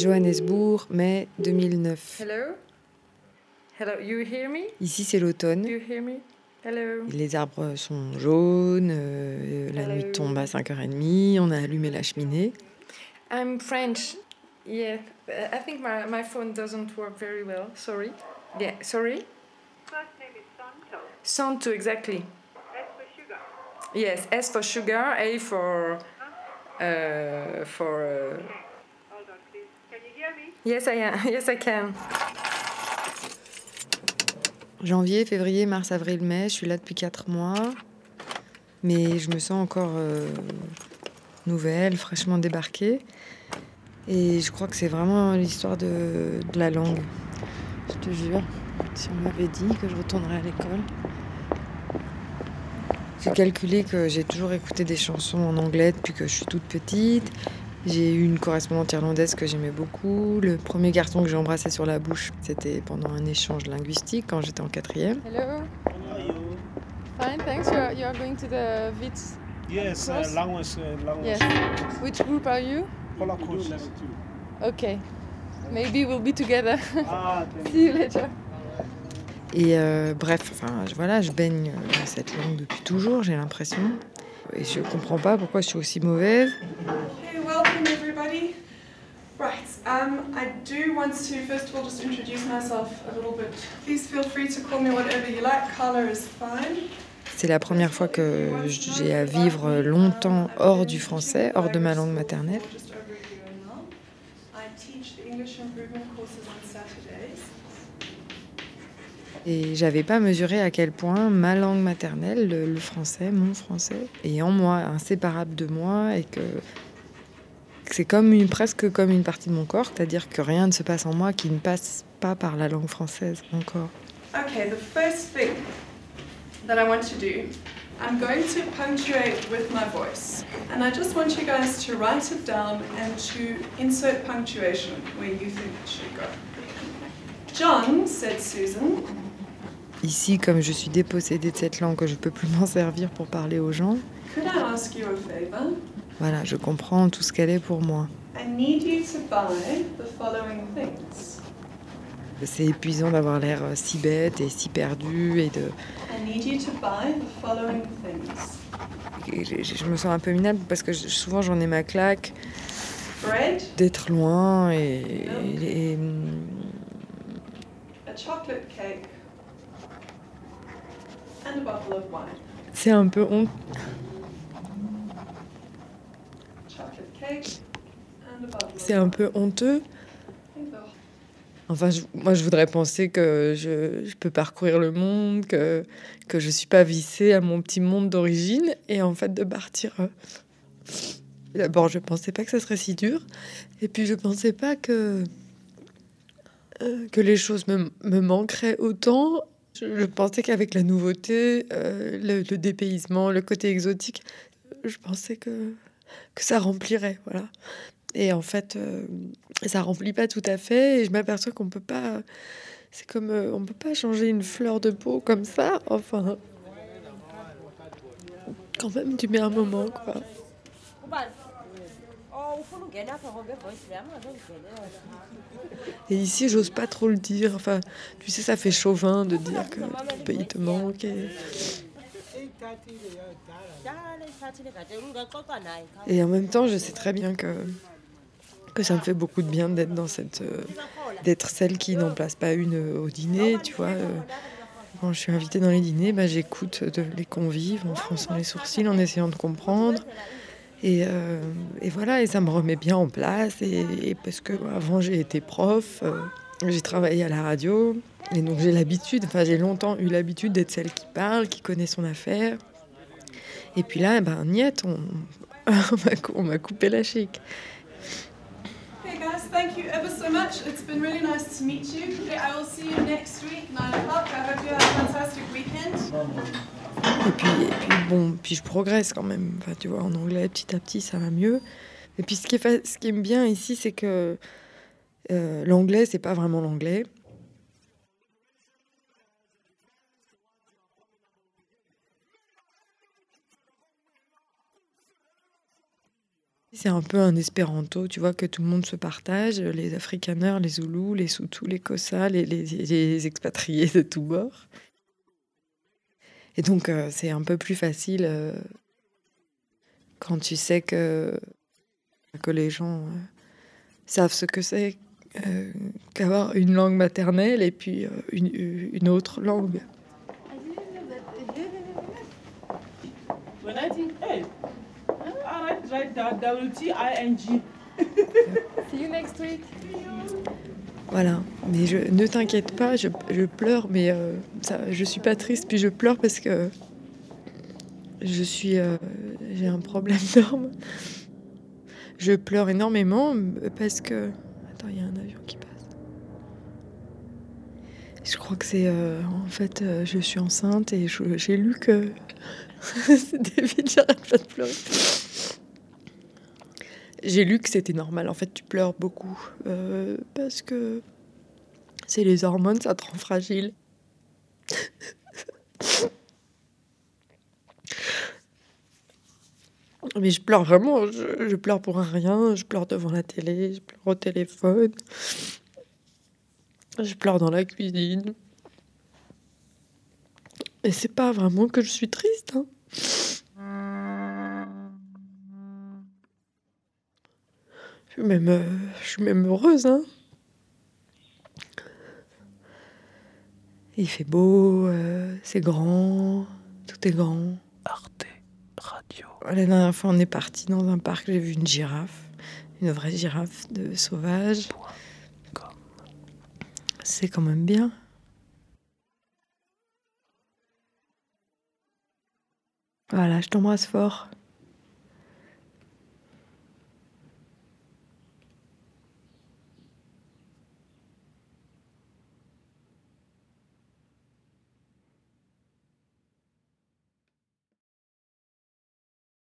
Johannesburg, mai 2009. Hello? Hello, you hear me? Ici, c'est l'automne. You hear me? Hello? Les arbres sont jaunes, euh, la nuit tombe à 5h30, on a allumé la cheminée. I'm French. Yeah, I think my, my phone doesn't work very well. Sorry. Yeah, sorry? First name is Santo. Santo, exactly. S for sugar. Yes, S for sugar, A for. Uh, for. Uh, Okay. Hold on, please. Can you hear me? Yes, I am. Yes, I can. Janvier, février, mars, avril, mai, je suis là depuis 4 mois. Mais je me sens encore euh, nouvelle, fraîchement débarquée. Et je crois que c'est vraiment l'histoire de, de la langue. Je te jure, si on m'avait dit que je retournerais à l'école. J'ai calculé que j'ai toujours écouté des chansons en anglais depuis que je suis toute petite. J'ai eu une correspondante irlandaise que j'aimais beaucoup. Le premier garçon que j'ai embrassé sur la bouche, c'était pendant un échange linguistique quand j'étais en quatrième. Hello. How are you? Fine, thanks. You're, you're going to the VITS. Yes, uh, course? language, uh, language. Yes. Which group are you? Holocaust. Okay. Maybe we'll be together. Ah, thank See you later. Et euh, bref, enfin je- voilà, je baigne dans cette langue depuis toujours, j'ai l'impression. Et je comprends pas pourquoi je suis aussi mauvaise. Do want to first of all just introduce myself a little bit. Please feel free to call me whatever you like. Carla is fine. C'est la première fois que j'ai à vivre longtemps hors du français, hors de ma langue maternelle. Et j'avais pas mesuré à quel point ma langue maternelle, le, français, mon français, est en moi, inséparable de moi, et que c'est comme une, presque comme une partie de mon corps, c'est-à-dire que rien ne se passe en moi qui ne passe pas par la langue française encore. Okay, the first thing that I want to do, I'm going to punctuate with my voice. And I just want you guys to write it down and to insert punctuation where you think it should go. John, said Susan, Ici, comme je suis dépossédée de cette langue, je peux plus m'en servir pour parler aux gens, could I ask you a favor? Voilà, je comprends tout ce qu'elle est pour moi. I need you to buy the following things. C'est épuisant d'avoir l'air euh, si bête et si perdu et de. I need you to buy the following things. et Je, je me sens un peu minable parce que je- souvent j'en ai ma claque Bread, d'être loin et, et- et, a chocolate cake, and a bottle of wine. c'est un peu honte. Chocolate cake and a bottle C'est un peu honteux. Enfin, je- moi, je voudrais penser que je, peux parcourir le monde, que, que je suis pas vissée à mon petit monde d'origine, et en fait de partir. euh, D'abord, je pensais pas que ça serait si dur, et puis je pensais pas que euh, que les choses me, me manqueraient autant. Je, je pensais qu'avec la nouveauté, euh, le, le dépaysement, le côté exotique, je pensais que que ça remplirait, voilà. Et en fait, euh, ça remplit pas tout à fait. Et je m'aperçois qu'on peut pas. C'est comme euh, on peut pas changer une fleur de peau comme ça. Enfin, quand même, tu mets un moment, quoi. Et ici, j'ose pas trop le dire. Enfin, tu sais, ça fait chauvin de dire que ton pays te manque. Et, et en même temps, je sais très bien que que ça me fait beaucoup de bien d'être dans cette, euh, d'être celle qui n'en place pas une euh, au dîner, tu vois. euh, quand je suis invitée dans les dîners, bah, j'écoute les convives en fronçant les sourcils, en essayant de comprendre. Et, voilà, et ça me remet bien en place. Et, parce que avant j'ai été prof, j'ai travaillé à la radio, et donc j'ai l'habitude, enfin j'ai longtemps eu l'habitude d'être celle qui parle, qui connaît son affaire. Et puis là, ben niet, on, on m'a coupé la chic. Thank you ever so much. It's been really nice to meet you. I will see you next week, 9 o'clock. I hope you have a fantastic weekend. Et puis, et puis bon, puis je progresse quand même. Enfin, tu vois, en anglais, petit à petit, ça va mieux. Et puis ce qui est, ce qui est bien ici, c'est que euh, l'anglais, c'est pas vraiment l'anglais. C'est un peu un espéranto, tu vois, que tout le monde se partage, les Afrikaners, les Zoulous, les Soutous, les Kossas, les, les, les expatriés de tous bords. Et donc, euh, c'est un peu plus facile euh, quand tu sais que, que les gens euh, savent ce que c'est qu'avoir une langue maternelle et puis une autre langue. When I think, hey, I write, write that W-T-I-N-G. See you next week. Voilà, mais je, ne t'inquiète pas, je, je pleure, mais euh, ça, je suis pas triste, puis je pleure parce que je suis, euh, j'ai un problème d'orme. Je pleure énormément parce que, attends, il y a un avion qui passe. Je crois que c'est, euh, en fait, euh, je suis enceinte et je- j'ai lu que c'était vite, j'arrête pas de pleurer. J'ai lu que c'était normal. En fait, tu pleures beaucoup euh, parce que c'est les hormones, ça te rend fragile. Mais je pleure vraiment, je, pleure pour rien, je pleure devant la télé, je pleure au téléphone, je pleure dans la cuisine. Et c'est pas vraiment que je suis triste. hein. Je suis même, euh, je suis même heureuse. Hein. Il fait beau, euh, c'est grand, tout est grand. Arte Radio. La dernière fois, on est parti dans un parc, j'ai vu une girafe, une vraie girafe de sauvage. C'est quand même bien. Voilà, je t'embrasse fort.